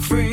free.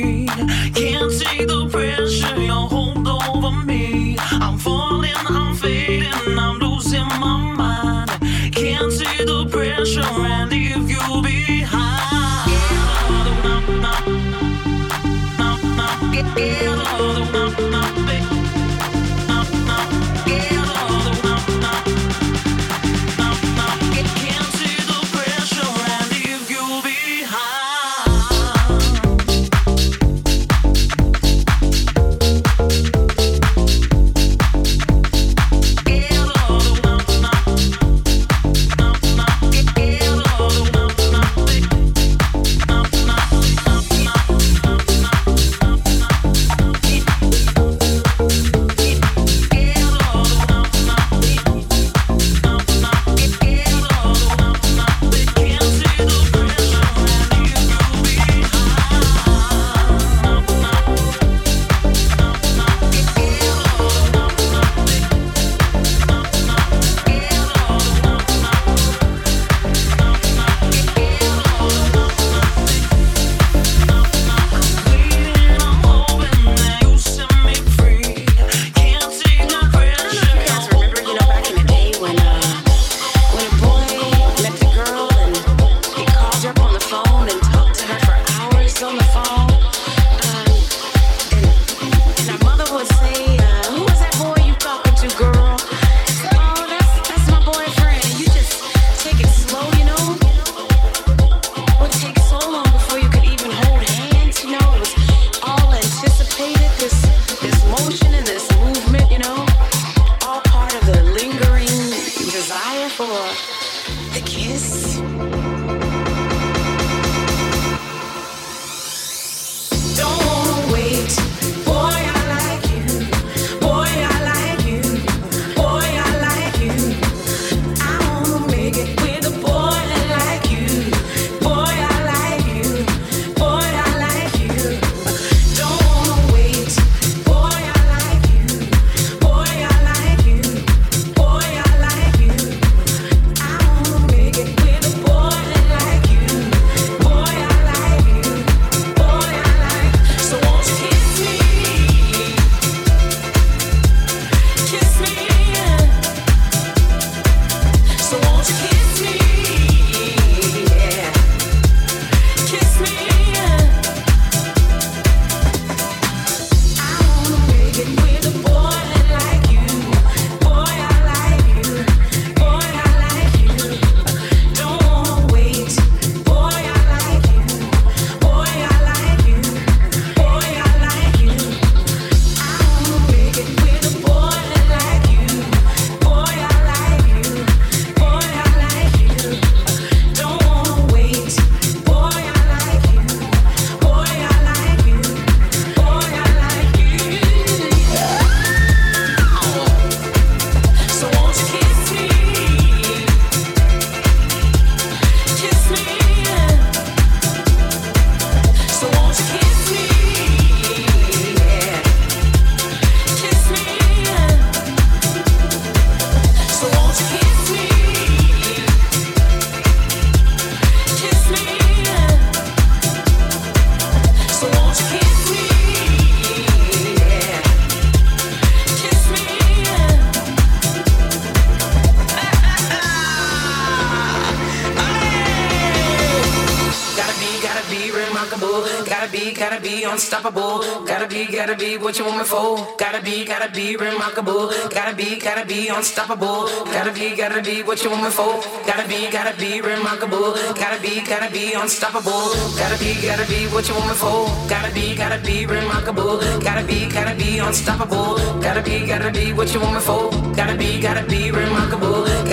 Unstoppable. Gotta be, gotta be what you want me for. Gotta be, gotta be remarkable. Gotta be, gotta be unstoppable. Gotta be, gotta be what you want me for. Gotta be, gotta be remarkable. Gotta be, gotta be unstoppable. Gotta be, gotta be what you want me for. Gotta be, gotta be remarkable. Gotta be, gotta be unstoppable. Gotta be, gotta be what you want me for. Gotta be, gotta be remarkable.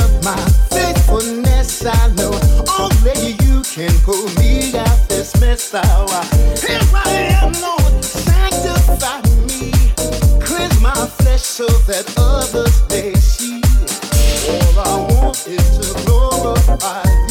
of my faithfulness, I know only you can pull me out this mess. Here I am, Lord, sanctify me, cleanse my flesh so that others may see. All I want is to glorify.